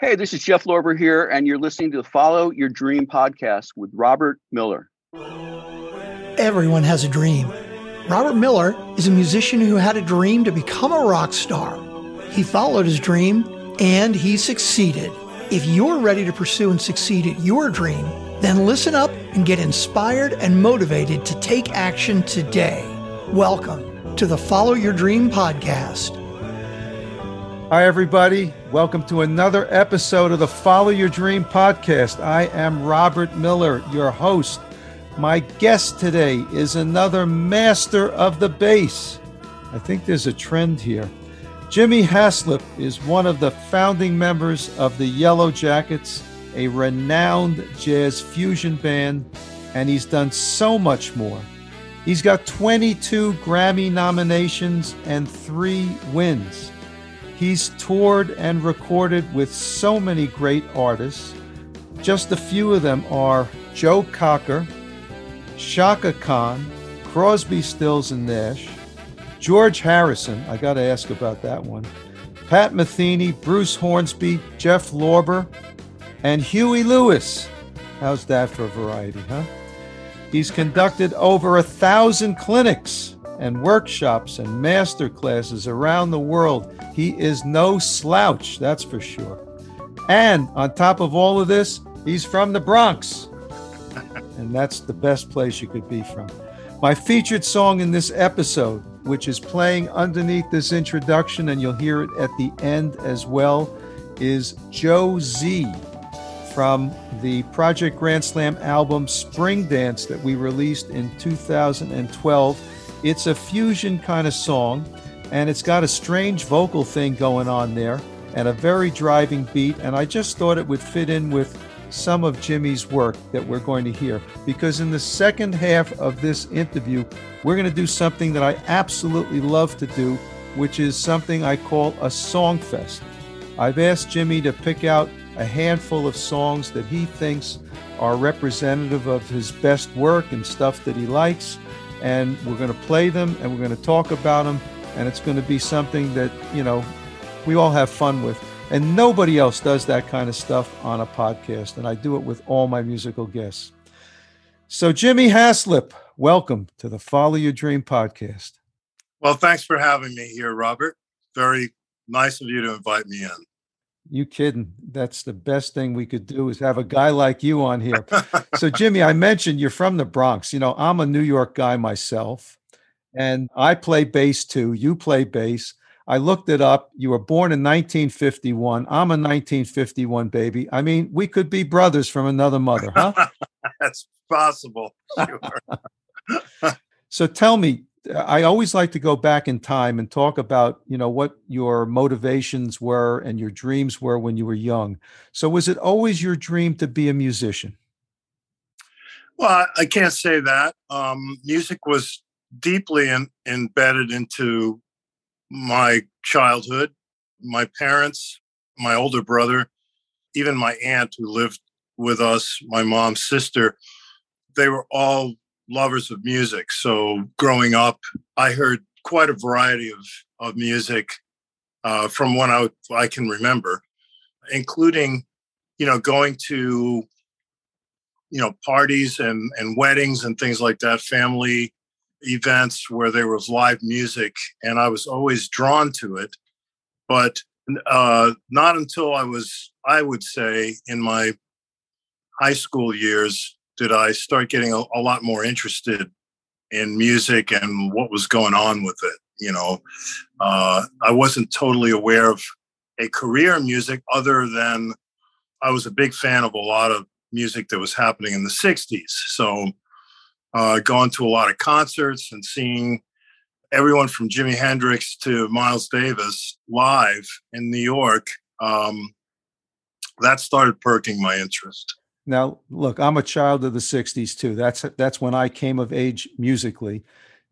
Hey, this is Jeff Lorber here, and you're listening to the Follow Your Dream podcast with Robert Miller. Everyone has a dream. Robert Miller is a musician who had a dream to become a rock star. He followed his dream and he succeeded. If you're ready to pursue and succeed at your dream, then listen up and get inspired and motivated to take action today. Welcome to the Follow Your Dream podcast. Hi, everybody. Welcome to another episode of the Follow Your Dream podcast. I am Robert Miller, your host. My guest today is another master of the bass. I think there's a trend here. Jimmy Haslip is one of the founding members of the Yellow Jackets, a renowned jazz fusion band, and he's done so much more. He's got 22 Grammy nominations and three wins. He's toured and recorded with so many great artists. Just a few of them are Joe Cocker, Chaka Khan, Crosby, Stills, and Nash, George Harrison. I got to ask about that one. Pat Metheny, Bruce Hornsby, Jeff Lorber, and Huey Lewis. How's that for a variety, huh? He's conducted over a thousand clinics and workshops and master classes around the world. He is no slouch, that's for sure. And on top of all of this, he's from the Bronx. and that's the best place you could be from. My featured song in this episode, which is playing underneath this introduction, and you'll hear it at the end as well, is Joe Z from the Project Grand Slam album Spring Dance that we released in 2012. It's a fusion kind of song, and it's got a strange vocal thing going on there and a very driving beat. And I just thought it would fit in with some of Jimmy's work that we're going to hear. Because in the second half of this interview, we're going to do something that I absolutely love to do, which is something I call a song fest. I've asked Jimmy to pick out a handful of songs that he thinks are representative of his best work and stuff that he likes and we're going to play them and we're going to talk about them and it's going to be something that you know we all have fun with. And nobody else does that kind of stuff on a podcast and i do it with all my musical guests. So jimmy haslip welcome to the follow your dream podcast. Well thanks for having me here robert. Very nice of you to invite me in you kidding? That's the best thing we could do is have a guy like you on here. so, Jimmy, I mentioned you're from the Bronx. You know, I'm a New York guy myself, and I play bass too. You play bass. I looked it up. You were born in 1951. I'm a 1951 baby. I mean, we could be brothers from another mother, huh? That's possible. Sure. so tell me, I always like to go back in time and talk about, you know, what your motivations were and your dreams were when you were young. So was it always your dream to be a musician? Well, I can't say that. Um, music was deeply in, embedded into my childhood. My parents, my older brother, even my aunt who lived with us, my mom's sister, they were all lovers of music. So growing up, I heard quite a variety of, of music uh, from when I, I can remember, including, you know, going to, you know, parties and, and weddings and things like that, family events where there was live music. And I was always drawn to it. But uh, not until I was, I would say, in my high school years, did I start getting a, a lot more interested in music and what was going on with it. You know, uh, I wasn't totally aware of a career in music other than I was a big fan of a lot of music that was happening in the 60s. So, uh, going to a lot of concerts and seeing everyone from Jimi Hendrix to Miles Davis live in New York, um, that started perking my interest. Now, look, I'm a child of the '60s too. That's that's when I came of age musically.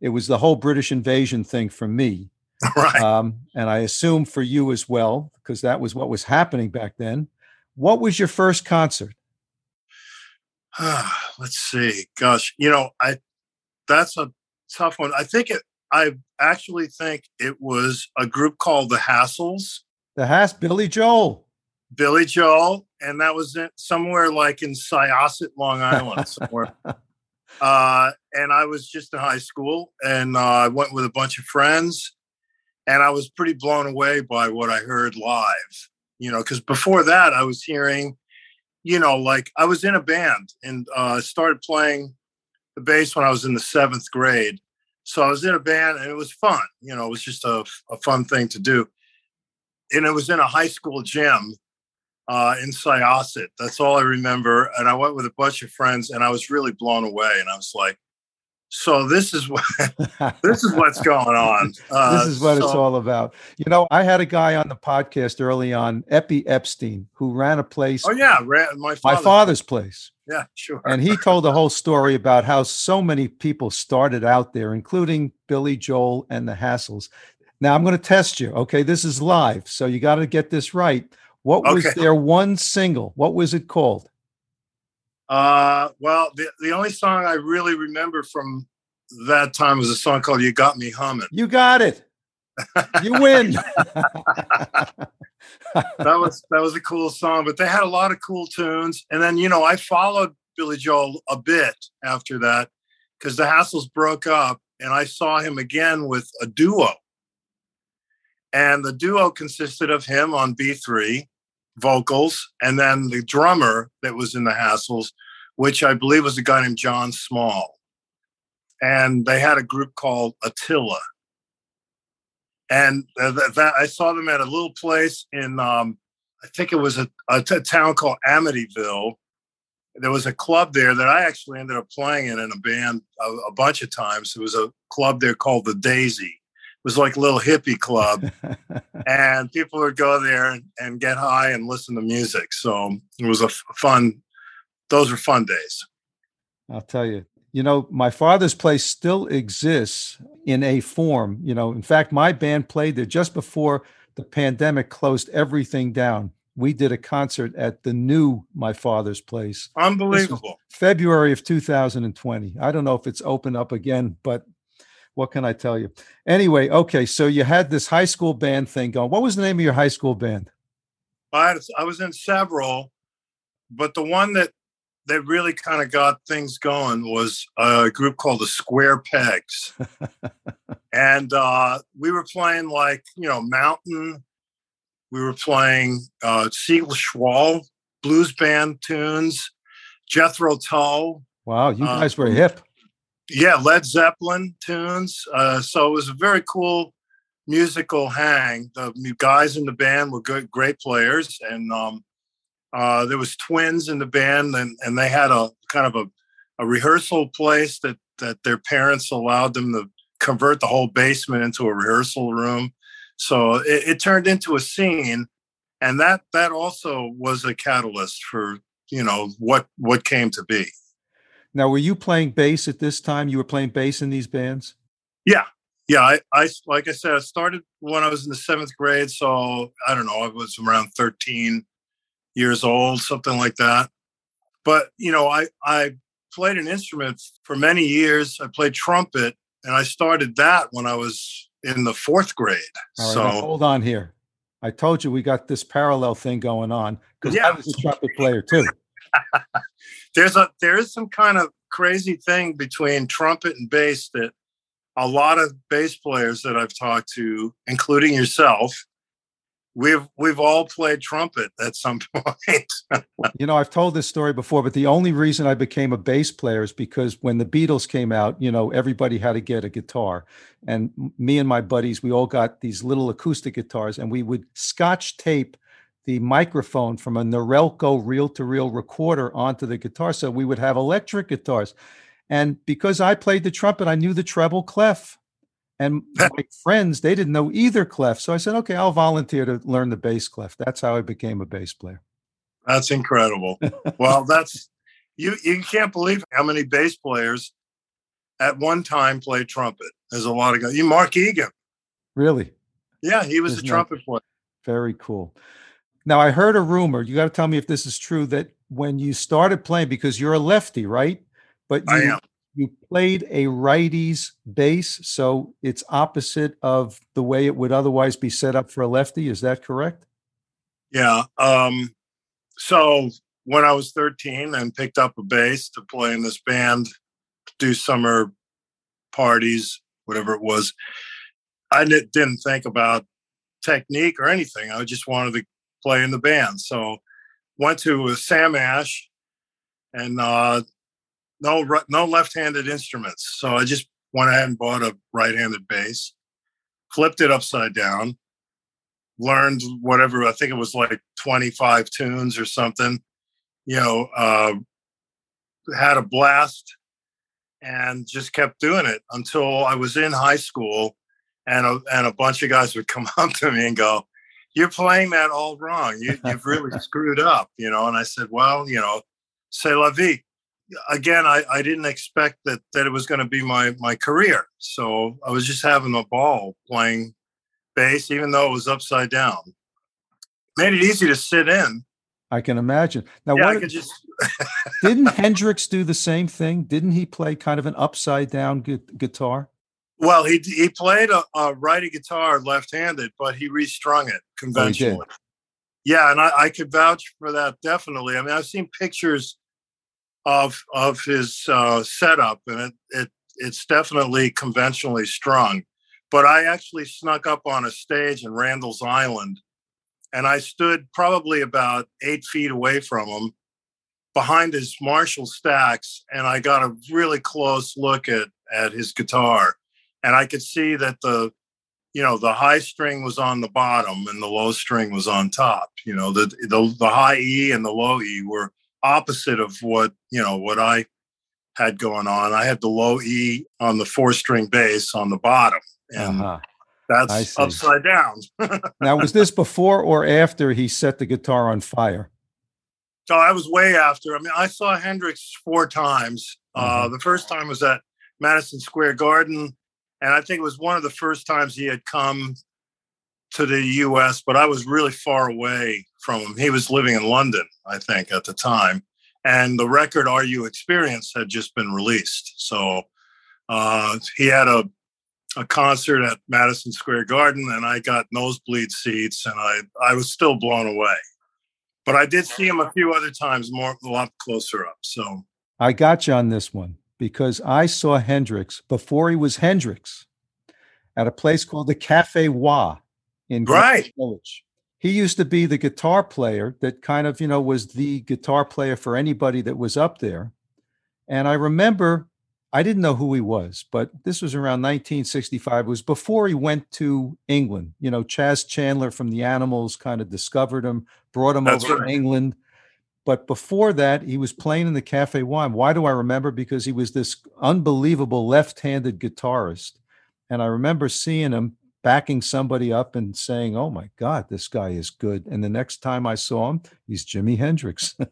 It was the whole British invasion thing for me, right? Um, and I assume for you as well, because that was what was happening back then. What was your first concert? Let's see. Gosh, you know, I that's a tough one. I think it. I actually think it was a group called the Hassles. The Hass, Billy Joel. Billy Joel, and that was in, somewhere like in Syosset, Long Island, somewhere. uh, and I was just in high school, and uh, I went with a bunch of friends, and I was pretty blown away by what I heard live. You know, because before that, I was hearing, you know, like I was in a band and uh, started playing the bass when I was in the seventh grade. So I was in a band, and it was fun. You know, it was just a, a fun thing to do. And it was in a high school gym uh, in Syosset. That's all I remember. And I went with a bunch of friends, and I was really blown away. And I was like, "So this is what this is what's going on. Uh, this is what so, it's all about." You know, I had a guy on the podcast early on, Eppy Epstein, who ran a place. Oh yeah, my father's, my father's place. Yeah, sure. and he told the whole story about how so many people started out there, including Billy Joel and the Hassles. Now I'm going to test you. Okay, this is live, so you got to get this right. What was Okay. their one single? What was it called? Uh, well, the the only song I really remember from that time was a song called "You Got Me Humming." You got it. You win. that was that was a cool song, but they had a lot of cool tunes. And then you know I followed Billy Joel a bit after that because the Hassles broke up, and I saw him again with a duo. And the duo consisted of him on B three vocals, and then the drummer that was in the Hassles, which I believe was a guy named Jon Small. And they had a group called Attila and uh, th- that I saw them at a little place in um, I think it was a, town called Amityville. There was a club there that I actually ended up playing in in a band a, a bunch of times. It was a club there called the Daisy. Was like a little hippie club, and people would go there and, and get high and listen to music. So it was a f- fun. Those were fun days. I'll tell you. You know, my father's place still exists in a form. You know, in fact, my band played there just before the pandemic closed everything down. We did a concert at the new my father's place. Unbelievable. February of 2020. I don't know if it's open up again, but what can I tell you? Anyway, okay, so you had this high school band thing going. What was the name of your high school band? I, had, I was in several, but the one that that really kind of got things going was a group called the Square Pegs, and uh, we were playing like you know Mountain. We were playing uh, Siegel Schwall blues band tunes, Jethro Tull, Wow, you guys were hip. Yeah, Led Zeppelin tunes. Uh, so it was a very cool musical hang. The guys in the band were good, great players, and um, uh, there was twins in the band, and, and they had a kind of a, a rehearsal place that that their parents allowed them to convert the whole basement into a rehearsal room. So it, it turned into a scene, and that that also was a catalyst for you know what what came to be. Now, were you playing bass at this time? You were playing bass in these bands? Yeah, yeah. I, I like I said, I started when I was in the seventh grade, so I don't know, I was around thirteen years old, something like that. But you know, I I played an instrument for many years. I played trumpet, and I started that when I was in the fourth grade. Right, so hold on here. I told you we got this parallel thing going on because I was a trumpet player too. there's a there is some kind of crazy thing between trumpet and bass that a lot of bass players that I've talked to, including yourself, we've we've all played trumpet at some point. You know, I've told this story before, but the only reason I became a bass player is because when the Beatles came out, you know, everybody had to get a guitar. And me and my buddies, we all got these little acoustic guitars and we would scotch tape the microphone from a Norelco reel to reel recorder onto the guitar. So we would have electric guitars. And because I played the trumpet, I knew the treble clef. And my friends, they didn't know either clef. So I said, okay, I'll volunteer to learn the bass clef. That's how I became a bass player. That's incredible. well, that's you you can't believe how many bass players at one time played trumpet. There's a lot of guys. You Mark Egan. Really? Yeah, he was a trumpet player. Very cool. Now, I heard a rumor. You got to tell me if this is true that when you started playing, because you're a lefty, right? But I you, am. you played a righty's bass, so it's opposite of the way it would otherwise be set up for a lefty. Is that correct? Yeah. Um, so when I was 13 and picked up a bass to play in this band, do summer parties, whatever it was, I didn't think about technique or anything. I just wanted to play in the band. So went to Sam Ash and uh, no no left-handed instruments. So I just went ahead and bought a right-handed bass, flipped it upside down, learned whatever I think it was like 25 tunes or something. You know, uh, had a blast and just kept doing it until I was in high school, and a, and a bunch of guys would come up to me and go, "You're playing that all wrong. You, you've really screwed up." You know, and I said, "Well, you know, c'est la vie." Again, I, I didn't expect that that it was going to be my my career, so I was just having a ball playing bass, even though it was upside down. Made it easy to sit in. I can imagine. Now, yeah, what, just. didn't Hendrix do the same thing? Didn't he play kind of an upside down gu- guitar? Well, he he played a, a righty guitar left-handed, but he restrung it conventionally. Oh, yeah, and I, I could vouch for that definitely. I mean, I've seen pictures of of his uh, setup, and it, it it's definitely conventionally strung. But I actually snuck up on a stage in Randall's Island, and I stood probably about eight feet away from him, behind his Marshall stacks, and I got a really close look at at his guitar, and I could see that the you know the high string was on the bottom and the low string was on top you know the the, the high e and the low e were opposite of what you know what i had going on i had the low e on the four string bass on the bottom and uh-huh. that's upside down. now, was this before or after he set the guitar on fire? So I was way after. I mean, I saw Hendrix four times. Uh, mm-hmm. Uh, the first time was at Madison Square Garden, and I think it was one of the first times he had come to the U.S. But I was really far away from him. He was living in London, I think, at the time, and the record "Are You Experience" had just been released. So uh, he had a a concert at Madison Square Garden, and I got nosebleed seats, and I I was still blown away. But I did see him a few other times, more a lot closer up. So I got you on this one because I saw Hendrix before he was Hendrix at a place called the Cafe Wha in right. Village. He used to be the guitar player that kind of, you know, was the guitar player for anybody that was up there. And I remember I didn't know who he was, but this was around 1965. It was before he went to England. You know, Chas Chandler from the Animals kind of discovered him, brought him That's over right. to England. But before that, he was playing in the Cafe Wha. Why do I remember? Because he was this unbelievable left-handed guitarist, and I remember seeing him backing somebody up and saying, "Oh my God, this guy is good." And the next time I saw him, he's Jimi Hendrix.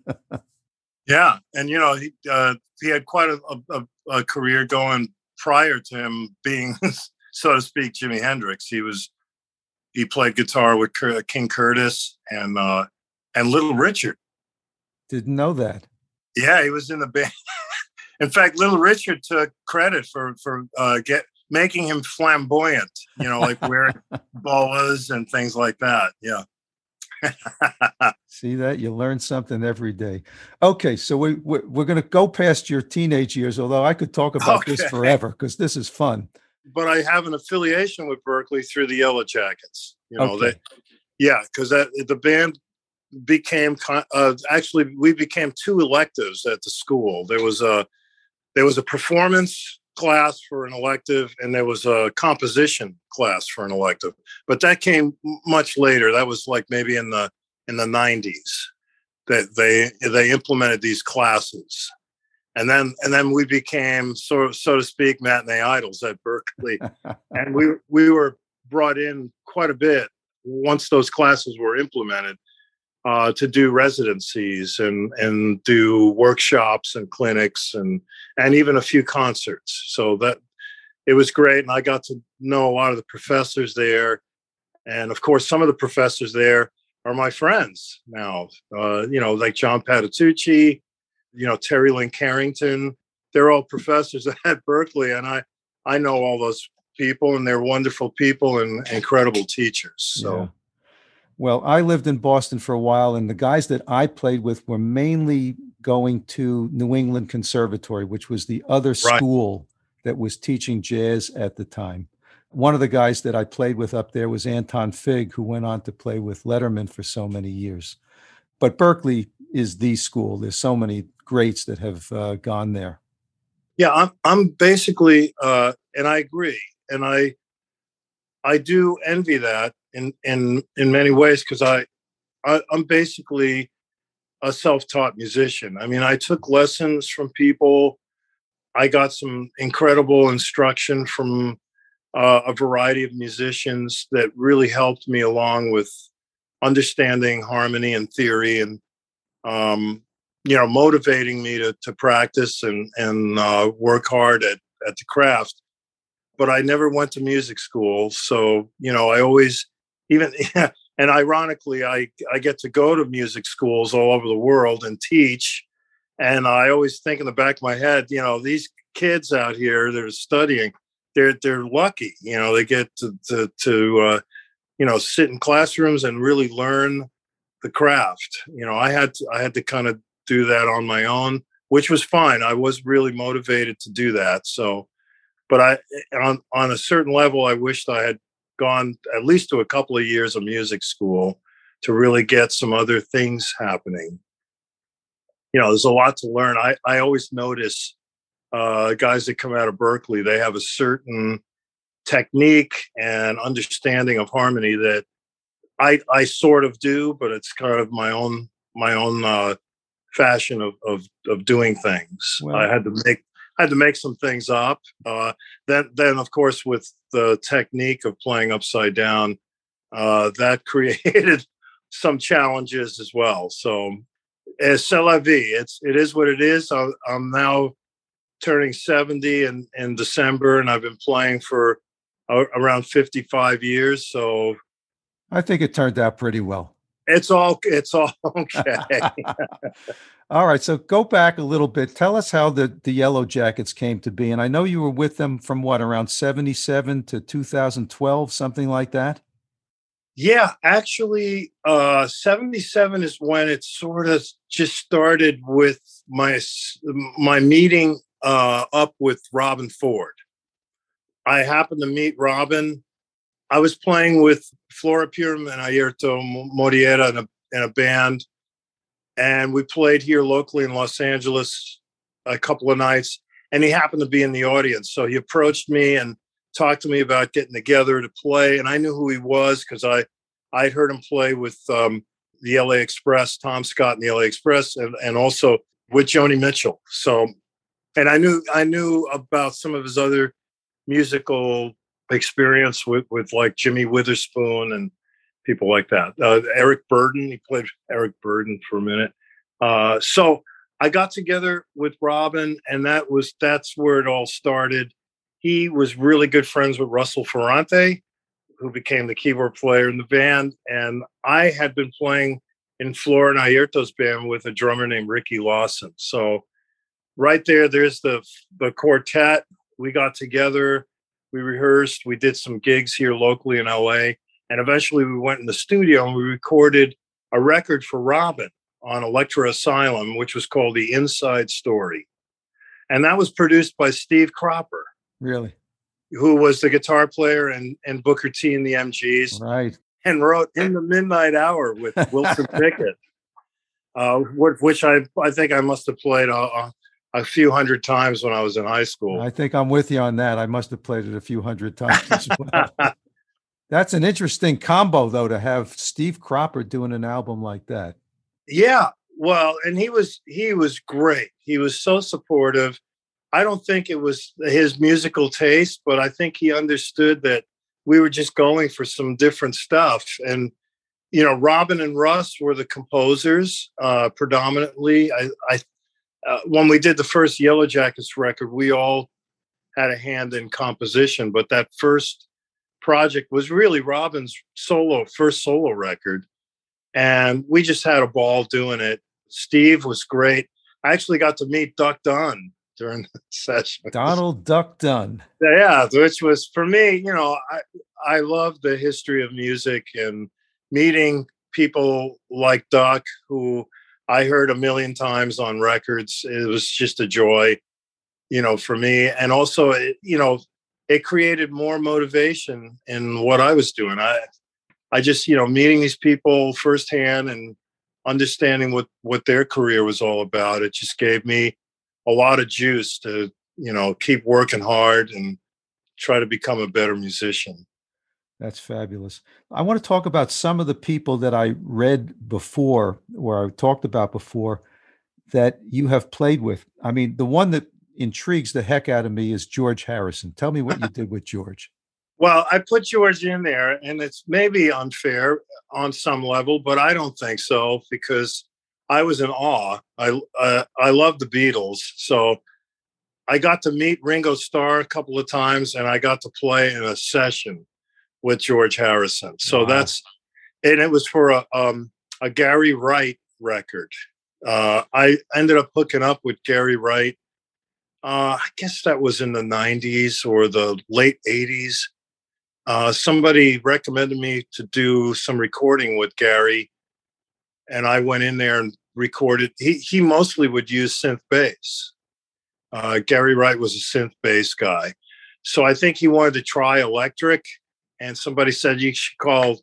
Yeah, and you know he uh, he had quite a, a, a, career going prior to him being, so to speak, Jimi Hendrix. He was he played guitar with King Curtis and uh, and Little Richard. Didn't know that. Yeah, he was in the band. in fact, Little Richard took credit for for uh, get making him flamboyant. You know, like wearing boas and things like that. Yeah. See that you learn something every day. Okay, so we we're, we're going to go past your teenage years, although I could talk about okay. this forever because this is fun. But I have an affiliation with Berklee through the Yellow Jackets. You know, okay. they, yeah, because that the band became uh, actually we became two electives at the school. There was a there was a performance class for an elective and there was a composition class for an elective. But that came much later. That was like maybe in the in the 90s that they they implemented these classes. And then and then we became so so to speak matinee idols at Berklee, and we we were brought in quite a bit once those classes were implemented uh, to do residencies and and do workshops and clinics and and even a few concerts. So that it was great, and I got to know a lot of the professors there, and of course, some of the professors there are my friends now. Uh, you know, like John Patitucci, you know Terri Lyne Carrington. They're all professors at Berklee, and I I know all those people, and they're wonderful people and incredible teachers. So. Yeah. Well, I lived in Boston for a while, and the guys that I played with were mainly going to New England Conservatory, which was the other Right. school that was teaching jazz at the time. One of the guys that I played with up there was Anton Fig, who went on to play with Letterman for so many years. But Berklee is the school. There's so many greats that have uh, gone there. Yeah, I'm I'm basically uh and I agree. And I I do envy that in in in many ways because I, I I'm basically a self-taught musician. I mean, I took lessons from people. I got some incredible instruction from uh, a variety of musicians that really helped me along with understanding harmony and theory and um, you know motivating me to to practice and and uh, work hard at at the craft but i never went to music school so you know i always even and ironically i i get to go to music schools all over the world and teach and i always think in the back of my head you know these kids out here that are studying they're they're lucky you know they get to to, to uh, you know sit in classrooms and really learn the craft you know i had to i had to kind of do that on my own which was fine i was really motivated to do that so but i on on a certain level i wished i had gone at least to a couple of years of music school to really get some other things happening. You know there's a lot to learn. I i always notice uh guys that come out of berklee they have a certain technique and understanding of harmony that i i sort of do but it's kind of my own my own uh fashion of of, of doing things. I had to make I had to make some things up. Uh, then, then of course, with the technique of playing upside down, uh, that created some challenges as well. So, it's c'est la vie. It's it is what it is. I, I'm now turning 70 in in December, and I've been playing for uh, around 55 years. So I think it turned out pretty well. it's all it's all okay. All right, so go back a little bit. Tell us how the the Yellow Jackets came to be, and I know you were with them from what around seventy seven to two thousand twelve, something like that. Yeah, actually, uh, 77 is when it sort of just started with my my meeting uh, up with Robben Ford. I happened to meet Robben. I was playing with Flora Purim and Airto Moreira in a, in a band, and we played here locally in Los Angeles a couple of nights. And he happened to be in the audience, so he approached me and talked to me about getting together to play, and I knew who he was because I I'd heard him play with um, the LA Express, Tom Scott and the LA Express, and, and also with Joni Mitchell. So, and I knew I knew about some of his other musical experience with with like Jimmy Witherspoon and people like that. Uh, Eric Burdon, he played Eric Burdon for a minute. Uh, so I got together with Robben, and that was that's where it all started. He was really good friends with Russell Ferrante, who became the keyboard player in the band, and I had been playing in Flora and Airto's band with a drummer named Ricky Lawson. So right there, there's the the quartet. We got together, we rehearsed, we did some gigs here locally in LA, and eventually we went in the studio and we recorded a record for Robben on Elektra Asylum, which was called The Inside Story. And that was produced by Steve Cropper, Really? who was the guitar player and, and Booker T and the MGs, Right. and wrote In the Midnight Hour with Wilson Pickett, uh, which I, I think I must have played a, a, a few hundred times when I was in high school. I think I'm with you on that. I must have played it a few hundred times as well. That's an interesting combo, though, to have Steve Cropper doing an album like that. Yeah, well, and he was he was great. He was so supportive. I don't think it was his musical taste, but I think he understood that we were just going for some different stuff. And you know, Robben and Russ were the composers uh, predominantly. I, I uh, when we did the first Yellow Jackets record, we all had a hand in composition, but that first project was really Robben's solo first solo record and we just had a ball doing it. Steve was great. I actually got to meet Duck Dunn during the session. Donald Duck Dunn. Yeah, which was for me, you know, I I love the history of music and meeting people like Duck, who I heard a million times on records. It was just a joy, you know, for me. And also, it, you know, it created more motivation in what I was doing. I, I just, you know, meeting these people firsthand and understanding what what their career was all about. It just gave me a lot of juice to, you know, keep working hard and try to become a better musician. That's fabulous. I want to talk about some of the people that I read before or I talked about before that you have played with. I mean, the one that intrigues the heck out of me is George Harrison. Tell me what you did with George. Well, I put George in there, and it's maybe unfair on some level, but I don't think so because I was in awe. I uh, I love the Beatles, so I got to meet Ringo Starr a couple of times, and I got to play in a session with George Harrison. So wow. that's and it was for a um, a Gary Wright record. Uh, I ended up hooking up with Gary Wright. Uh, I guess that was in the '90s or the late '80s uh, somebody recommended me to do some recording with Gary, and I went in there and recorded. He he mostly would use synth bass. Uh, Gary Wright was a synth bass guy, so I think he wanted to try electric. And somebody said you should call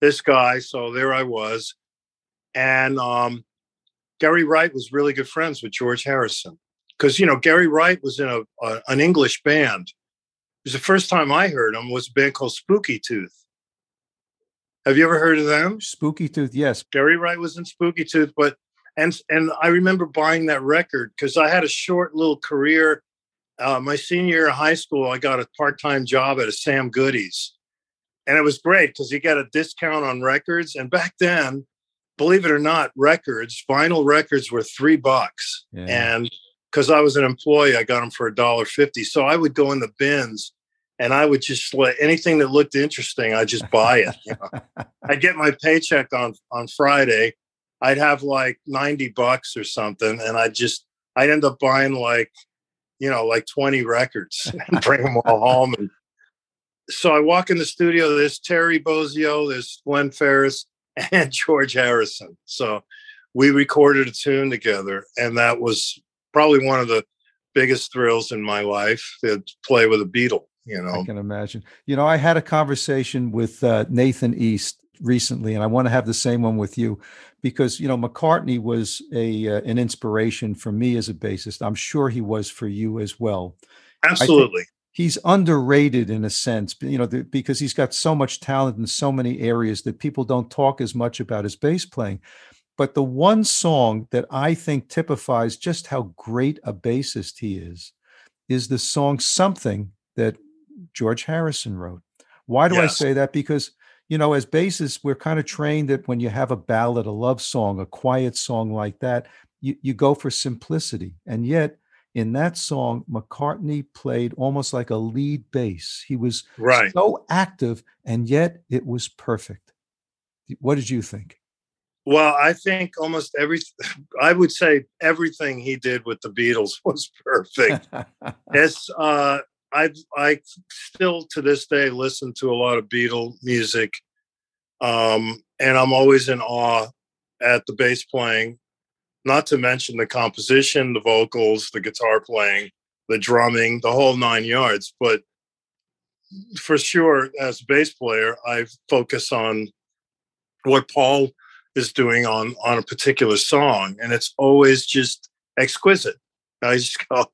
this guy. So there I was, and um, Gary Wright was really good friends with George Harrison because you know Gary Wright was in a, a an English band It was the first time I heard him was a band called Spooky Tooth. Have you ever heard of them? Spooky Tooth, yes. Gary Wright was in Spooky Tooth, but and and I remember buying that record because I had a short little career. Uh, my senior year of high school, I got a part-time job at a Sam Goody's, and it was great because you got a discount on records. And back then, believe it or not, records, vinyl records were three bucks, yeah. and because I was an employee, I got them for a dollar fifty. So I would go in the bins and I would just let anything that looked interesting, I just buy it. You know? I'd get my paycheck on on Friday. I'd have like 90 bucks or something, and I'd just I'd end up buying like, you know, like 20 records and bring them all home. And so I walk in the studio, there's Terry Bozzio, there's Glenn Ferris, and George Harrison. So we recorded a tune together, and that was probably one of the biggest thrills in my life to play with a Beatle. You know, I can imagine. You know, I had a conversation with uh, Nathan East recently, and I want to have the same one with you because you know McCartney was a uh, an inspiration for me as a bassist. I'm sure he was for you as well. Absolutely. He's underrated in a sense, you know, because he's got so much talent in so many areas that people don't talk as much about his bass playing. But the one song that I think typifies just how great a bassist he is is the song Something that George Harrison wrote. Why do yes. I say that? Because, you know, as bassists, we're kind of trained that when you have a ballad, a love song, a quiet song like that, you, you go for simplicity. And yet, in that song, McCartney played almost like a lead bass. He was right. so active, and yet it was perfect. What did you think? Well, I think almost every, I would say everything he did with the Beatles was perfect. it's, uh, I, I still to this day listen to a lot of Beatle music, um, and I'm always in awe at the bass playing. Not to mention the composition, the vocals, the guitar playing, the drumming, the whole nine yards. But for sure, as a bass player, I focus on what Paul is doing on on a particular song, and it's always just exquisite. I just go,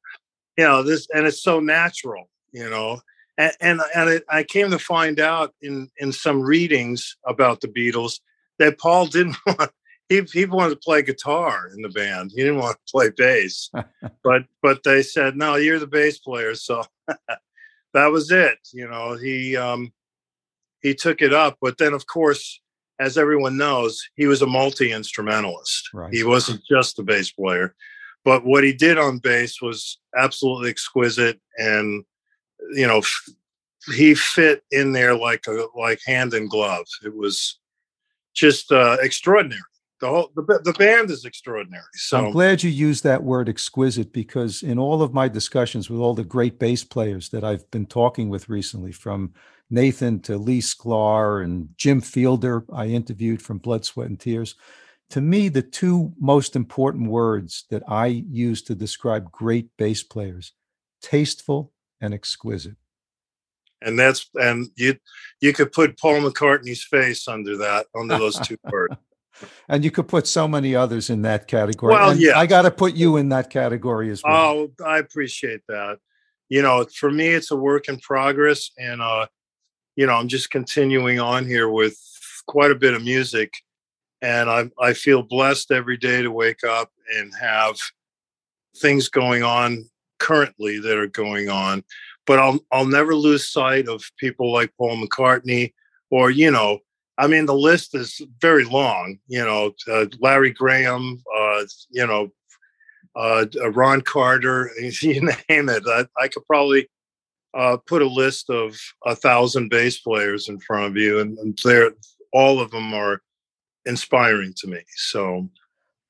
you know, this, and it's so natural, you know. And and, and it, I came to find out in in some readings about the Beatles that Paul didn't want. He, he wanted to play guitar in the band. He didn't want to play bass, but but they said no, you're the bass player. So that was it. You know, he um, he took it up. But then, of course, as everyone knows, he was a multi instrumentalist. Right. He wasn't just a bass player, but what he did on bass was absolutely exquisite, and you know, he fit in there like a like hand in glove. It was just uh, extraordinary. The whole the, the band is extraordinary. So I'm glad you used that word exquisite because in all of my discussions with all the great bass players that I've been talking with recently, from Nathan to Lee Sklar and Jim Fielder, I interviewed from Blood, Sweat, and Tears. To me, the two most important words that I use to describe great bass players tasteful and exquisite. And that's and you you could put Paul McCartney's face under that under those two words. And you could put so many others in that category. Well, yeah. I got to put you in that category as well. Oh, I appreciate that. You know, for me, it's a work in progress, and uh, you know, I'm just continuing on here with quite a bit of music, and I I feel blessed every day to wake up and have things going on currently that are going on. But I'll I'll never lose sight of people like Paul McCartney, or you know, I mean, the list is very long. You know, uh, Larry Graham, uh, you know, uh, Ron Carter, you name it. I, I could probably uh, put a list of a thousand bass players in front of you, and, and they're all of them are inspiring to me. So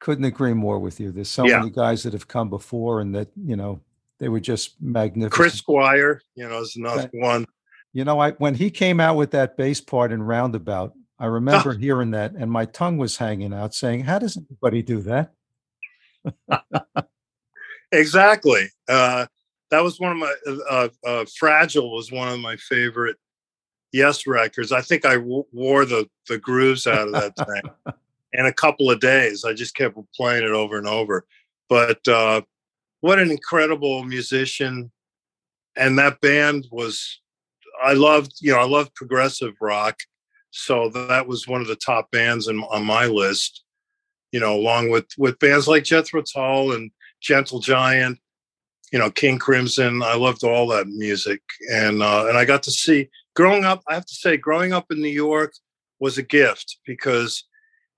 Couldn't agree more with you. There's so Yeah. many guys that have come before and that, you know, they were just magnificent. Chris Squire, you know, is another one. You know, I when he came out with that bass part in Roundabout, I remember hearing that and my tongue was hanging out saying, How does anybody do that? Exactly. Uh, that was one of my uh, uh, Fragile was one of my favorite Yes records. I think I w- wore the the grooves out of that thing in a couple of days. I just kept playing it over and over. But uh, what an incredible musician! And that band was. I loved, you know, I loved progressive rock, so that was one of the top bands in, on my list. You know, along with with bands like Jethro Tull and Gentle Giant, you know, King Crimson. I loved all that music, and uh, and I got to see growing up. I have to say, growing up in New York was a gift because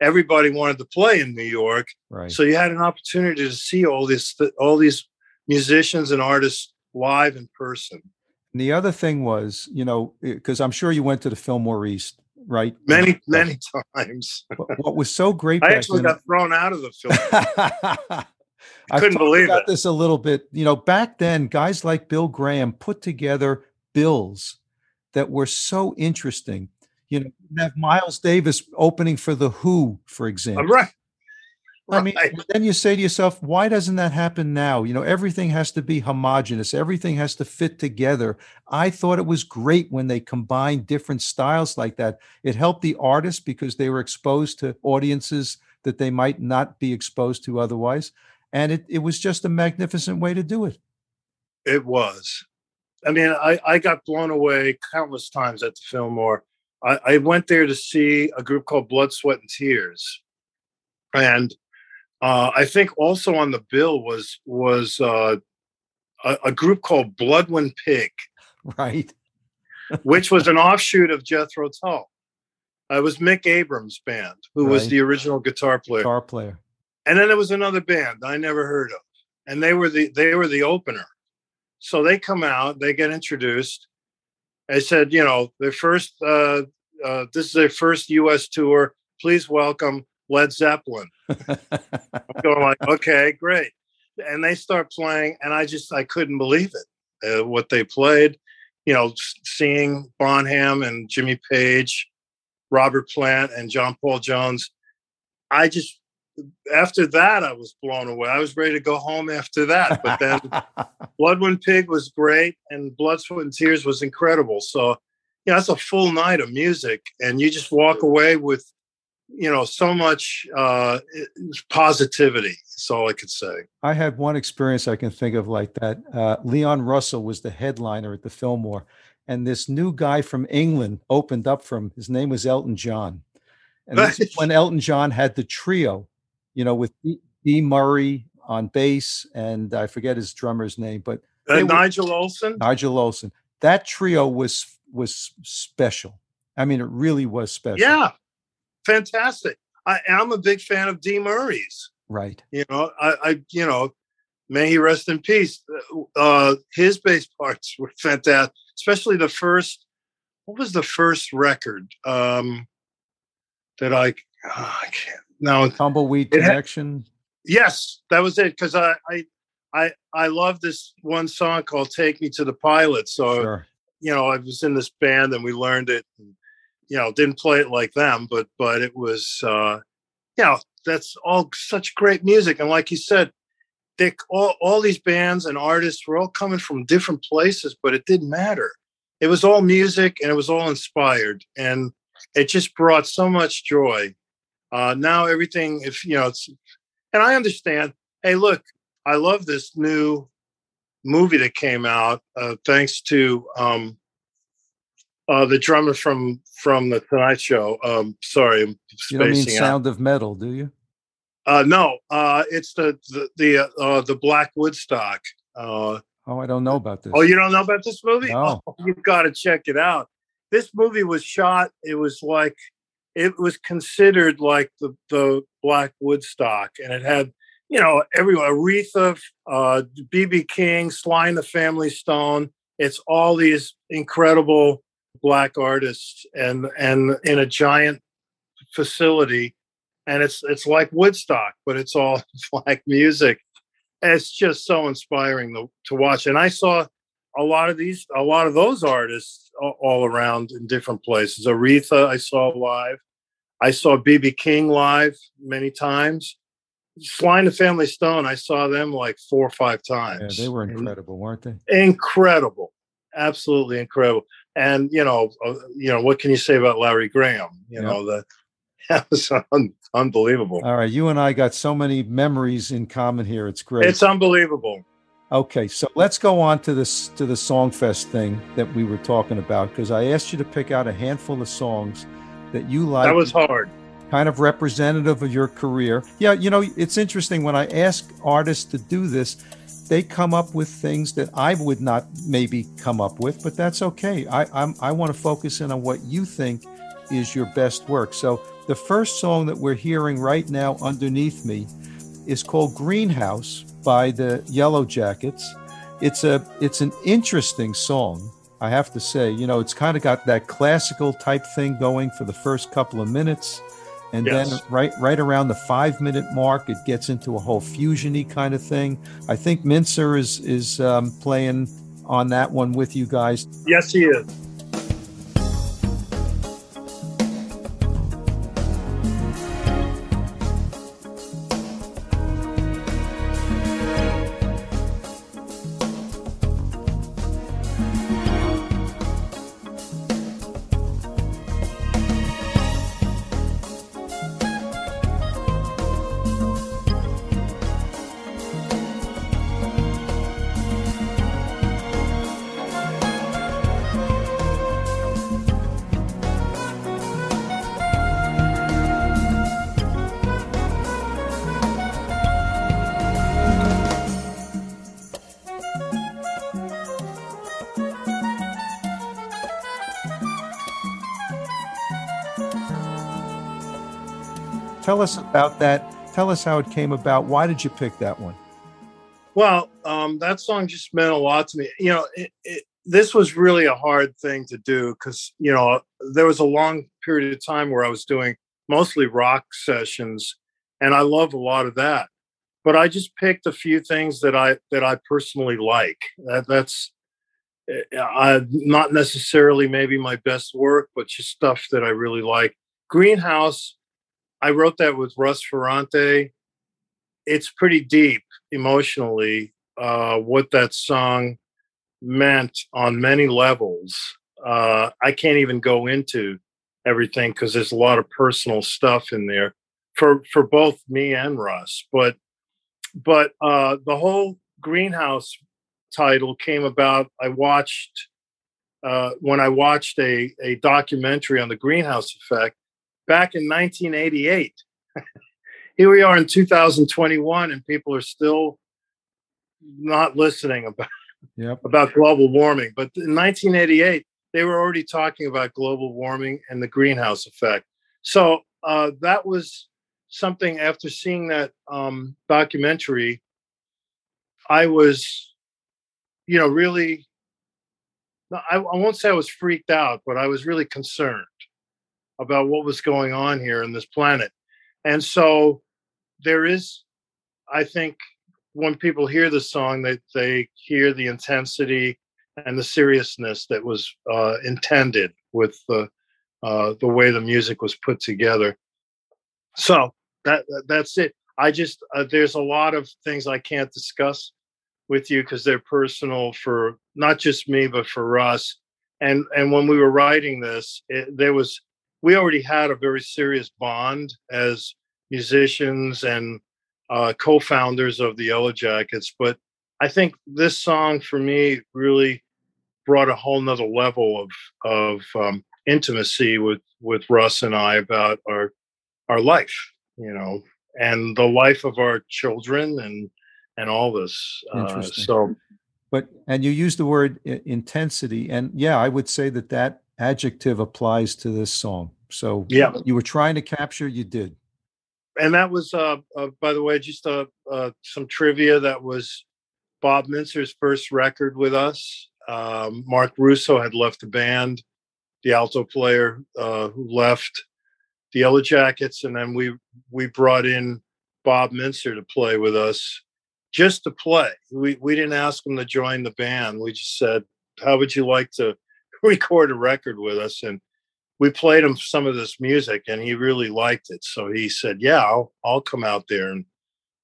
everybody wanted to play in New York, Right. so you had an opportunity to see all this, all these musicians and artists live in person. And the other thing was, you know, because I'm sure you went to the Fillmore East, right? Many, many times. What, was so great I actually got thrown out of the film. I couldn't believe about it. this a little bit. You know, back then, guys like Bill Graham put together bills that were so interesting. You know, you have Miles Davis opening for the Who, for uh, example. I'm right. I mean, Right. then you say to yourself, why doesn't that happen now? You know, everything has to be homogenous, everything has to fit together. I thought it was great when they combined different styles like that. It helped the artists because they were exposed to audiences that they might not be exposed to otherwise. And it, it was just a magnificent way to do it. It was. I mean, I, I got blown away countless times at the Fillmore. I, I went there to see a group called Blood, Sweat, and Tears, and uh, I think also on the bill was was uh, a, a group called Blodwyn Pig, Right. which was an offshoot of Jethro Tull. It was Mick Abrahams' band, who was the original guitar player. Guitar player. And then there was another band I never heard of, and they were the they were the opener. So they come out, they get introduced. They said, you know, their first uh, uh, this is their first U.S. tour. Please welcome Led Zeppelin. I'm going like, okay, great. And they start playing, and I just I couldn't believe it. Uh, what they played, you know, seeing Bonham and Jimmy Page, Robert Plant and John Paul Jones. I just after that I was blown away. I was ready to go home after that. But then Blodwyn Pig was great, and Blood, Sweat, and Tears was incredible. So, you know, that's a full night of music, and you just walk away with, you know, so much uh, positivity. That's all I could say. I had one experience I can think of like that. Uh, Leon Russell was the headliner at the Fillmore, and this new guy from England opened up for him. His name was Elton John, and this is when Elton John had the trio, you know, with D, Dee Murray on bass, and I forget his drummer's name, but Uh, were- Nigel Olsson. Nigel Olsson. That trio was was special. I mean, it really was special. Yeah, fantastic. I, I'm a big fan of Dee Murray's. Right. You know, I, I you know, may he rest in peace. Uh, his bass parts were fantastic, especially the first. What was the first record um, that I? ah, I can't now. Tumbleweed had- Connection. Yes, that was it. Because I, I, I, I love this one song called "Take Me to the Pilot." So Sure. you know, I was in this band and we learned it. And, you know, didn't play it like them, but but it was, uh, you know, that's all such great music. And like you said, they all all these bands and artists were all coming from different places, but it didn't matter. It was all music and it was all inspired, and it just brought so much joy. Uh, now everything, if you know, it's, and I understand. Hey, look, I love this new movie that came out uh, thanks to um, uh, the drummer from from the Tonight Show. Um, sorry, I'm You don't mean spacing out. Sound of Metal, do you? Uh, no, uh, it's the the the, uh, uh, the Black Woodstock. Uh, Oh, I don't know about this. oh, you don't know about this movie? No. Oh, you've got to check it out. This movie was shot. It was like it was considered like the the Black Woodstock, and it had you know everyone Aretha, uh, BB King, Sly and the Family Stone. It's all these incredible black artists, and and in a giant facility and it's it's like Woodstock, but it's all black music. It's just so inspiring to, to watch. And I saw a lot of these, a lot of those artists all around in different places. Aretha, I saw live. I saw BB King live many times. Sly and the Family Stone, I saw them like four or five times. yeah, they were And incredible, weren't they? incredible, absolutely incredible. And you know, uh, you know, what can you say about Larry Graham? You Yeah. know, the that was un- unbelievable. All right, you and I got so many memories in common here. It's great. It's unbelievable. Okay, so let's go on to this to the Songfest thing that we were talking about because I asked you to pick out a handful of songs that you like, That was hard. kind of representative of your career. Yeah, you know, it's interesting when I ask artists to do this, they come up with things that I would not maybe come up with, but that's okay. I I'm, I want to focus in on what you think is your best work. So the first song that we're hearing right now underneath me is called Greenhouse by the Yellow Jackets. It's a it's an interesting song, I have to say. You know, it's kind of got that classical type thing going for the first couple of minutes. And then right right around the five minute mark, it gets into a whole fusiony kind of thing. I think Mintzer is is um, playing on that one with you guys. Yes, he is. Tell us about that. Tell us how it came about. Why did you pick that one? Well, um, that song just meant a lot to me. You know, it, it, this was really a hard thing to do because you know there was a long period of time where I was doing mostly rock sessions, and I love a lot of that. But I just picked a few things that I that I personally like. That, that's uh, I, not necessarily maybe my best work, but just stuff that I really like. Greenhouse, I wrote that with Russ Ferrante. It's pretty deep emotionally uh, what that song meant on many levels. Uh, I can't even go into everything because there's a lot of personal stuff in there for for both me and Russ. But but uh, the whole greenhouse title came about. I watched uh, when I watched a a documentary on the greenhouse effect back in 1988. Here we are in 2021, and people are still not listening about Yep. about global warming. But in 1988, they were already talking about global warming and the greenhouse effect. So uh, that was something. After seeing that um, documentary, I was, you know, really. I, I won't say I was freaked out, but I was really concerned about what was going on here in this planet. And so there is, I think, when people hear the song, they, they hear the intensity and the seriousness that was uh, intended with the uh, the way the music was put together. So that that's it. I just uh, there's a lot of things I can't discuss with you because they're personal for not just me but for us. And and when we were writing this, it, there was we already had a very serious bond as musicians and uh, co-founders of the Yellow Jackets. But I think this song for me really brought a whole nother level of of um, intimacy with with Russ and I about our our life, you know, and the life of our children and and all this. Uh, so, but and you use the word intensity, and yeah, I would say that that adjective applies to this song. So yeah, you were trying to capture, you did. And that was, uh, uh by the way, just uh, uh, some trivia. That was Bob Mintzer's first record with us. Um, Mark Russo had left the band, the alto player uh, who left the Yellow Jackets, and then we we brought in Bob Mintzer to play with us, just to play. We we didn't ask him to join the band. We just said, "How would you like to record a record with us?" And we played him some of this music, and he really liked it. So he said, "Yeah, I'll I'll come out there and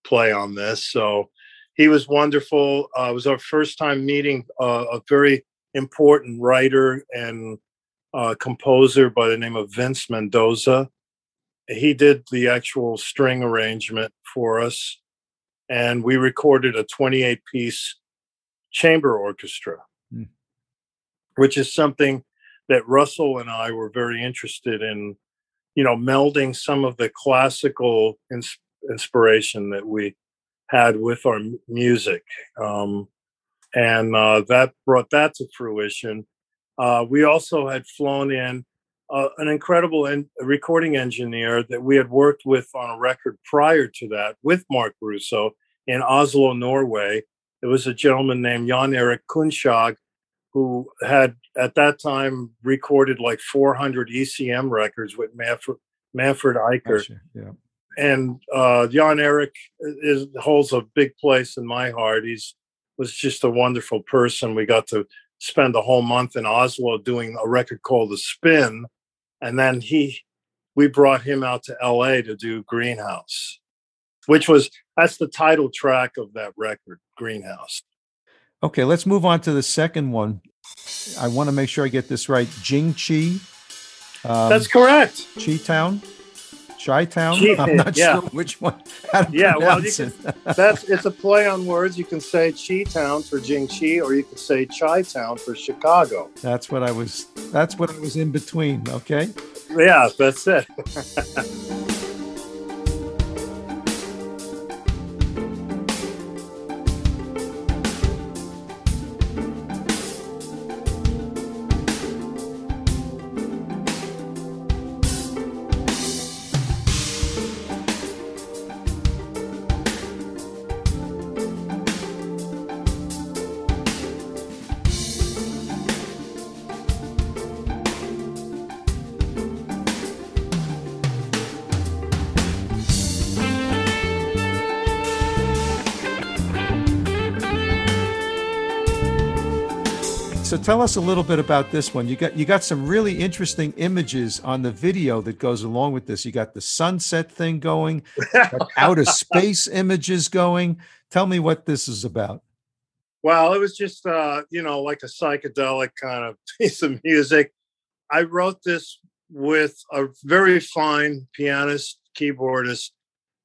play on this." So he was wonderful. Uh, it was our first time meeting uh, a very important writer and uh, composer by the name of Vince Mendoza. He did the actual string arrangement for us, and we recorded a 28 piece chamber orchestra, mm. Which is something that Russell and I were very interested in, you know, melding some of the classical ins- inspiration that we had with our music. Um, and uh, that brought that to fruition. Uh, we also had flown in uh, an incredible en- recording engineer that we had worked with on a record prior to that with Mark Russo in Oslo, Norway. It was a gentleman named Jan Erik Kongshaug, who had at that time recorded like 400 ECM records with Manfred, Manfred Eicher. Yeah and uh, Jan Erik is, holds a big place in my heart. He's was just a wonderful person. We got to spend a whole month in Oslo doing a record called The Spin, and then he we brought him out to L.A. to do Greenhouse, which was that's the title track of that record, Greenhouse. Okay, let's move on to the second one. I want to make sure I get this right. Jing Chi. Um, that's correct. Chi Town. Chi Town. I'm not yeah. sure which one. yeah, well, you can, that's it's a play on words. You can say Chi Town for Jing Chi, or you can say Chi Town for Chicago. That's what I was. That's what I was in between. Okay. Yeah, that's it. tell us a little bit about this one. You got you got some really interesting images on the video that goes along with this. You got the sunset thing going, outer space images going. Tell me what this is about. Well, it was just uh, you know like a psychedelic kind of piece of music. I wrote this with a very fine pianist, keyboardist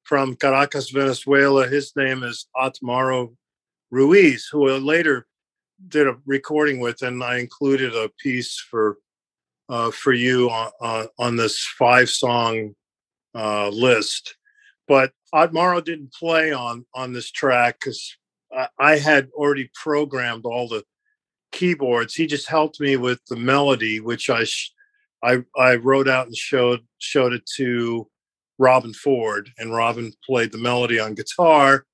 from Caracas, Venezuela. His name is Otmaro Ruiz, who later did a recording with, and I included a piece for uh, for you on, on, on this five song uh, list. But Otmaro didn't play on on this track because I, I had already programmed all the keyboards. He just helped me with the melody, which I sh- I I wrote out and showed showed it to Robben Ford, and Robben played the melody on guitar.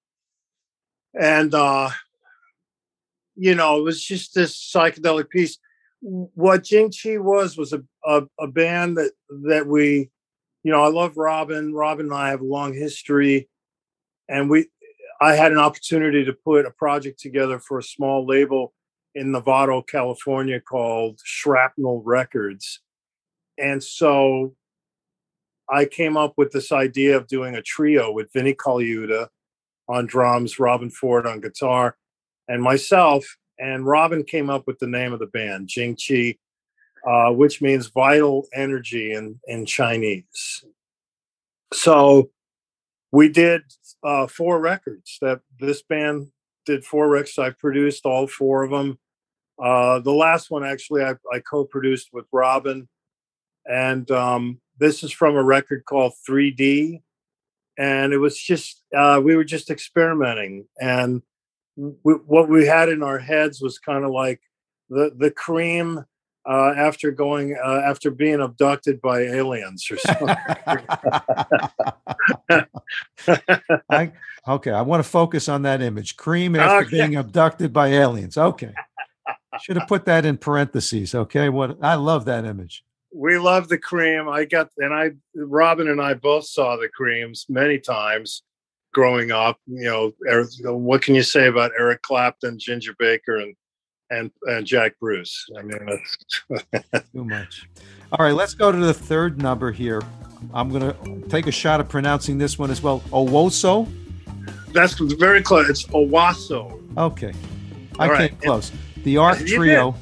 And uh, you know, it was just this psychedelic piece. What Jing Chi was was a, a, a band that that we, you know, I love Robben. Robben and I have a long history, and we, I had an opportunity to put a project together for a small label in Novato, California called Shrapnel Records. And so I came up with this idea of doing a trio with Vinnie Colaiuta on drums, Robben Ford on guitar, and myself. And Robben came up with the name of the band, Jing Chi, uh, which means vital energy in, in Chinese. So we did uh, four records that this band did four records. I produced all four of them. Uh, the last one actually I, I co-produced with Robben, and um, this is from a record called 3D, and it was just uh, we were just experimenting, and we, what we had in our heads was kind of like the the cream uh, after going uh, after being abducted by aliens or something. I, okay, I want to focus on that image. Cream after Okay. being abducted by aliens. Okay. Should have put that in parentheses. Okay. What I love that image. we love the cream. I got and I Robben and I both saw the creams many times growing up. You know, Eric, what can you say about Eric Clapton, Ginger Baker, and and and Jack Bruce? I mean, that's Too much. All right, let's go to the third number here. I'm going to take a shot at pronouncing this one as well. Owoso. that's very close. It's Owasso. Okay. I All right. came close. The Art Trio.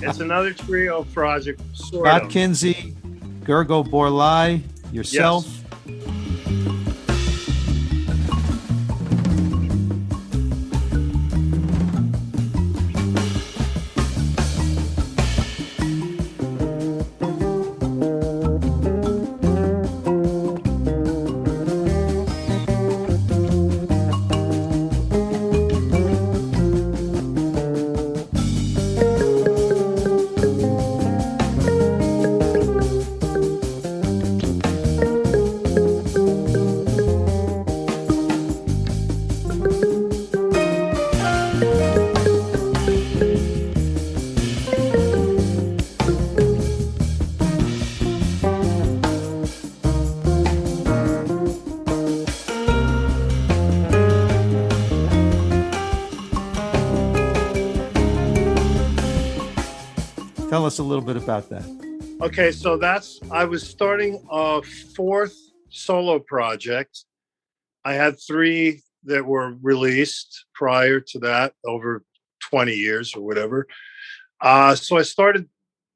It's another trio project. Sort Scott. Kinsey, Gergo Borlai, yourself. Tell us a little bit about that. Okay, so that's I was starting a fourth solo project. I had three that were released prior to that over 20 years or whatever. Uh, so I started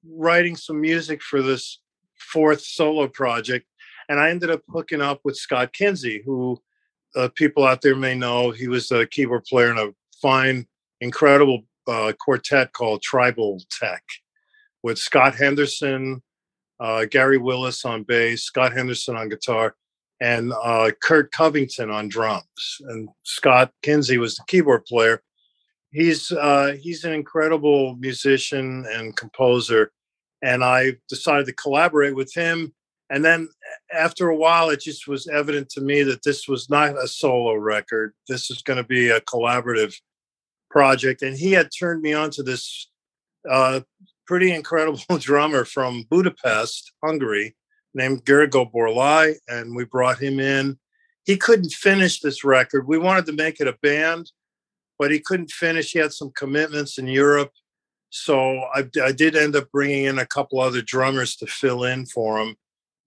writing some music for this fourth solo project, and I ended up hooking up with Scott Kinsey, who uh, people out there may know. He was a keyboard player in a fine, incredible uh, quartet called Tribal Tech with Scott Henderson, uh, Gary Willis on bass, Scott Henderson on guitar, and uh, Kirk Covington on drums. And Scott Kinsey was the keyboard player. He's uh, he's an incredible musician and composer, and I decided to collaborate with him. And then after a while, it just was evident to me that this was not a solo record. This is going to be a collaborative project. And he had turned me on to this uh, pretty incredible drummer from Budapest, Hungary, named Gergo Borlai, and we brought him in. He couldn't finish this record. We wanted to make it a band, but he couldn't finish. He had some commitments in Europe. So I, I did end up bringing in a couple other drummers to fill in for him,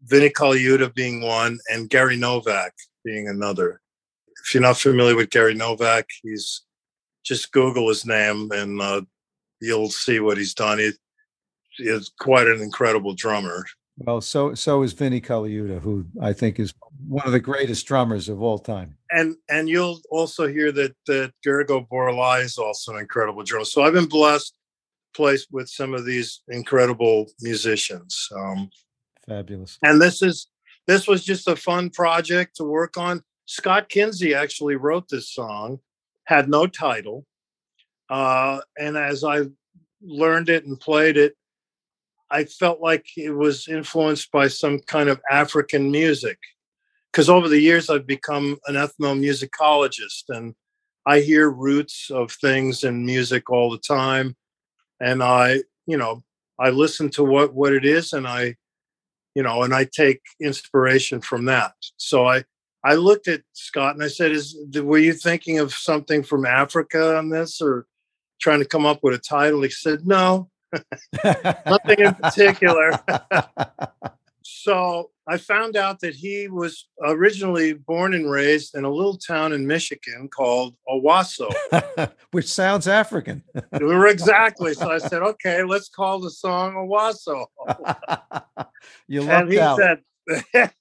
Vinnie Colaiuta being one, and Gary Novak being another. If you're not familiar with Gary Novak, he's just Google his name and uh, you'll see what he's done. He is quite an incredible drummer. Well, so so is Vinnie Colaiuta, who I think is one of the greatest drummers of all time. And and you'll also hear that that Gergo Borlai is also an incredible drummer. So I've been blessed, placed with some of these incredible musicians. Um, Fabulous. and this is this was just a fun project to work on. Scott Kinsey actually wrote this song, had no title, uh, and as I learned it and played it, I felt like it was influenced by some kind of African music. Because over the years, I've become an ethnomusicologist and I hear roots of things in music all the time. And I, you know, I listen to what, what it is and I, you know, and I take inspiration from that. So I, I looked at Scott and I said, "Is were you thinking of something from Africa on this, or trying to come up with a title. He said, "No, nothing in particular." so I found out that he was originally born and raised in a little town in Michigan called Owasso, which sounds African. exactly. So I said, "Okay, let's call the song Owasso." you and lucked he out. said,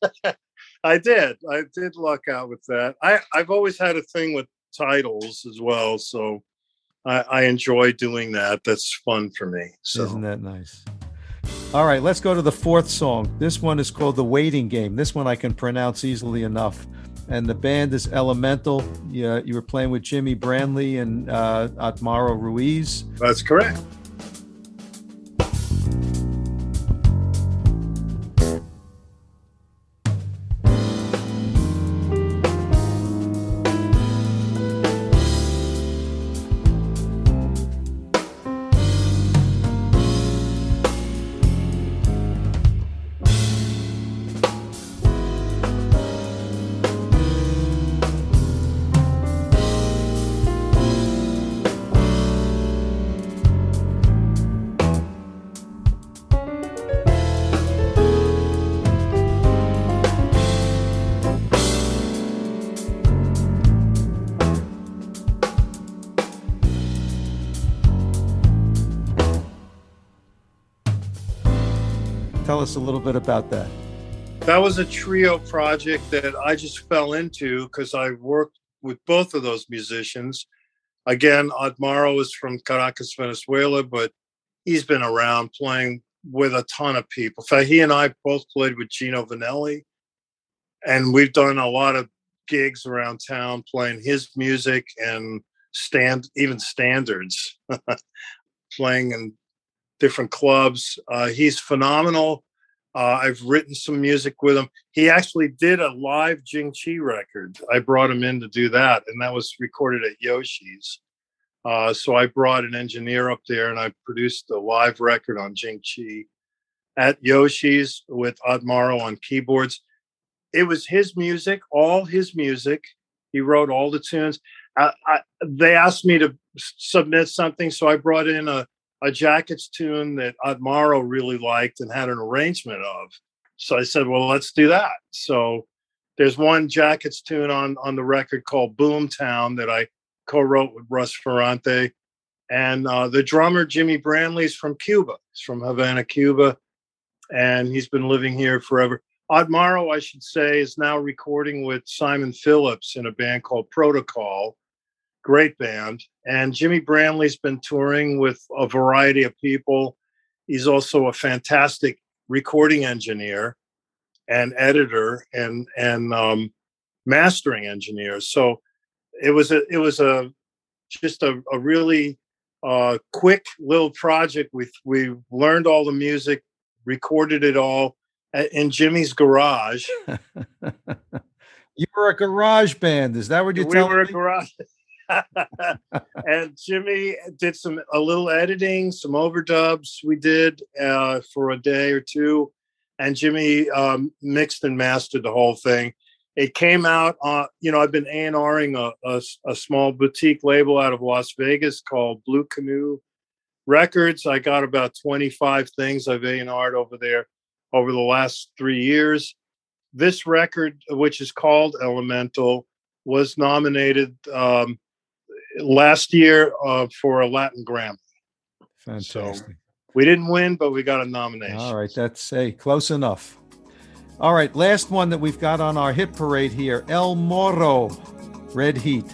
"I did. I did luck out with that. I I've always had a thing with titles as well, so I, I enjoy doing that. That's fun for me. So Isn't that nice? All right, let's go to the fourth song. This one is called The Waiting Game. This one I can pronounce easily enough. And the band is Elemental. You, you were playing with Jimmy Branly and uh, Otmaro Ruiz. that's correct. Us a little bit about that. That was a trio project that I just fell into because I worked with both of those musicians. Again, Otmaro is from Caracas, Venezuela, but he's been around playing with a ton of people. Fact, he and I both played with Gino Vannelli, and we've done a lot of gigs around town playing his music and stand even standards, playing in different clubs. Uh, he's phenomenal. Uh, I've written some music with him. He actually did a live Jing Chi record. I brought him in to do that, and that was recorded at Yoshi's. Uh, so I brought an engineer up there, and I produced a live record on Jing Chi at Yoshi's with Otmaro on keyboards. It was his music, all his music. He wrote all the tunes. I, I, they asked me to submit something, so I brought in a a Jackets tune that Otmaro really liked and had an arrangement of. So I said, well, let's do that. So there's one Jackets tune on on the record called Boomtown that I co-wrote with Russ Ferrante. And uh, the drummer, Jimmy Branly's from Cuba. He's from Havana, Cuba. And he's been living here forever. Otmaro, I should say, is now recording with Simon Phillips in a band called Protocol great band. And Jimmy Branly's been touring with a variety of people. He's also a fantastic recording engineer and editor and and um, mastering engineer. So it was a it was a just a, a really uh, quick little project. We we learned all the music, recorded it all in Jimmy's garage. you were a garage band. Is that what you're we telling were a garage. and Jimmy did some a little editing, some overdubs we did uh, for a day or two, and Jimmy um, mixed and mastered the whole thing. It came out, uh, you know, I've been A and Ring a, a, a small boutique label out of Las Vegas called Blue Canoe Records. I got about twenty five things I've A and R'd over there over the last three years. This record, which is called Elemental, was nominated um, last year uh, for a Latin Grammy. Fantastic. We didn't win, but we got a nomination. All right, that's hey, close enough. All right, last one that we've got on our hit parade here El Morro, Red Heat.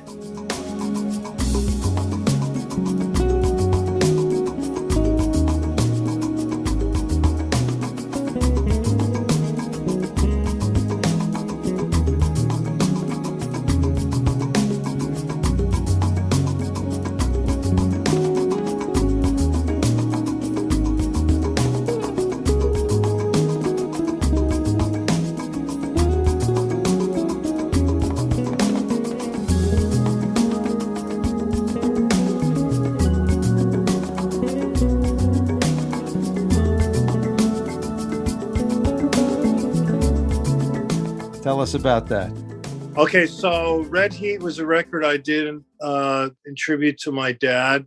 Tell us about that. Okay, so Red Heat was a record I did in, uh, in tribute to my dad.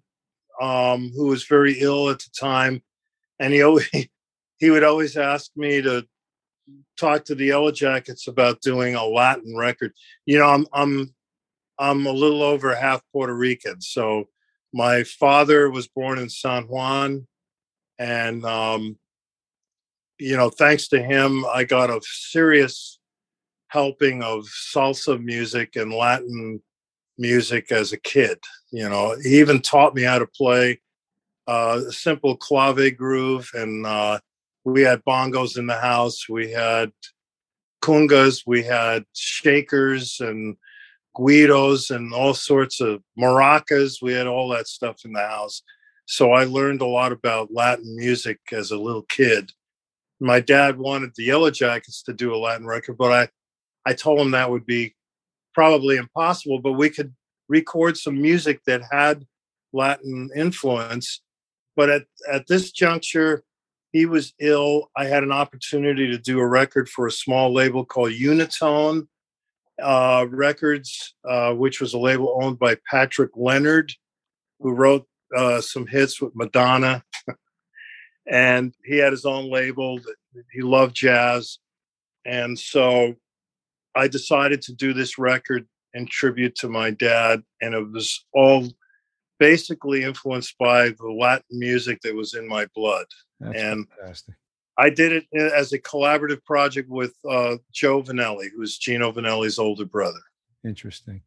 um, who was very ill at the time, and he always he would always ask me to talk to the Yellow Jackets about doing a Latin record. You know, I'm I'm I'm a little over half Puerto Rican, so my father was born in San Juan, and um, you know, thanks to him, I got a serious helping of salsa music and Latin music as a kid. You know, he even taught me how to play uh, a simple clave groove, and uh, we had bongos in the house. We had congas, we had shakers and guiros and all sorts of maracas. We had all that stuff in the house. So I learned a lot about Latin music as a little kid. My dad wanted the Yellow Jackets to do a Latin record, but I, I told him that would be probably impossible, but we could record some music that had Latin influence. But at, at this juncture, he was ill. I had an opportunity to do a record for a small label called Unitone uh, Records, uh, which was a label owned by Patrick Leonard, who wrote uh, some hits with Madonna. and he had his own label. He loved jazz. And so I decided to do this record in tribute to my dad. And it was all basically influenced by the Latin music that was in my blood. That's and fantastic. I did it uh, as a collaborative project with uh, Joe Vannelli, who's Gino Vannelli's older brother. Interesting.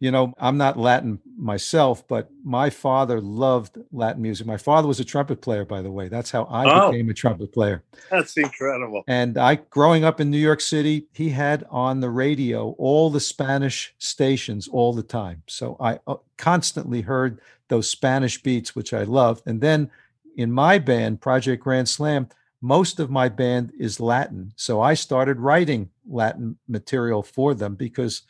You know, I'm not Latin myself, but my father loved Latin music. My father was a trumpet player, by the way. That's how I Oh. became a trumpet player. That's incredible. And I, growing up in New York City, he had on the radio all the Spanish stations all the time. So I uh, constantly heard those Spanish beats, which I loved. And then in my band, Project Grand Slam, most of my band is Latin. So I started writing Latin material for them because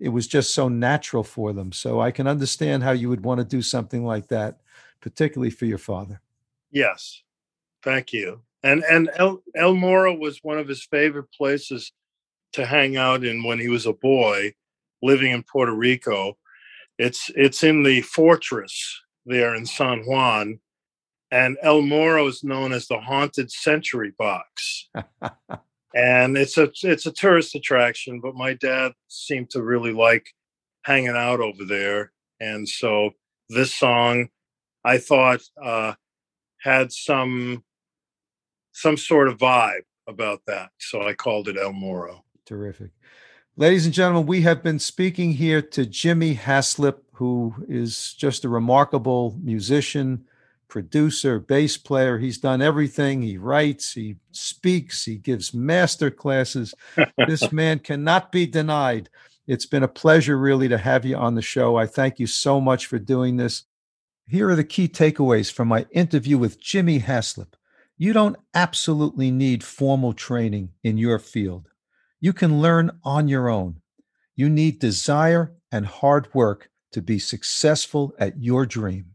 it was just so natural for them. So I can understand how you would want to do something like that, particularly for your father. Yes, thank you. And and El El Morro was one of his favorite places to hang out in when he was a boy, living in Puerto Rico. It's it's in the fortress there in San Juan, and El Morro is known as the haunted century box. and it's a it's a tourist attraction but my dad seemed to really like hanging out over there. And so this song i thought uh had some some sort of vibe about that. So i called it el morro. Terrific. Ladies and gentlemen, we have been speaking here to Jimmy Haslip, who is just a remarkable musician, producer, bass player. He's done everything. He writes, he speaks, he gives master classes. this man cannot be denied. It's been a pleasure, really, to have you on the show. I thank you so much for doing this. Here are the key takeaways from my interview with Jimmy Haslip. You don't absolutely need formal training in your field. You can learn on your own. You need desire and hard work to be successful at your dream.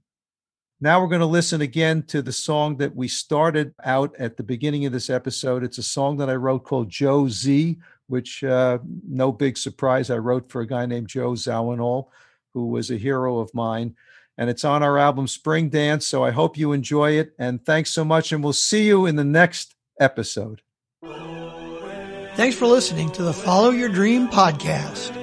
Now we're going to listen again to the song that we started out at the beginning of this episode. It's a song that I wrote called Joe Z, which, uh, no big surprise, I wrote for a guy named Joe Zawinul, who was a hero of mine. And it's on our album Spring Dance. So I hope you enjoy it. And thanks so much. And we'll see you in the next episode. Thanks for listening to the Follow Your Dream podcast.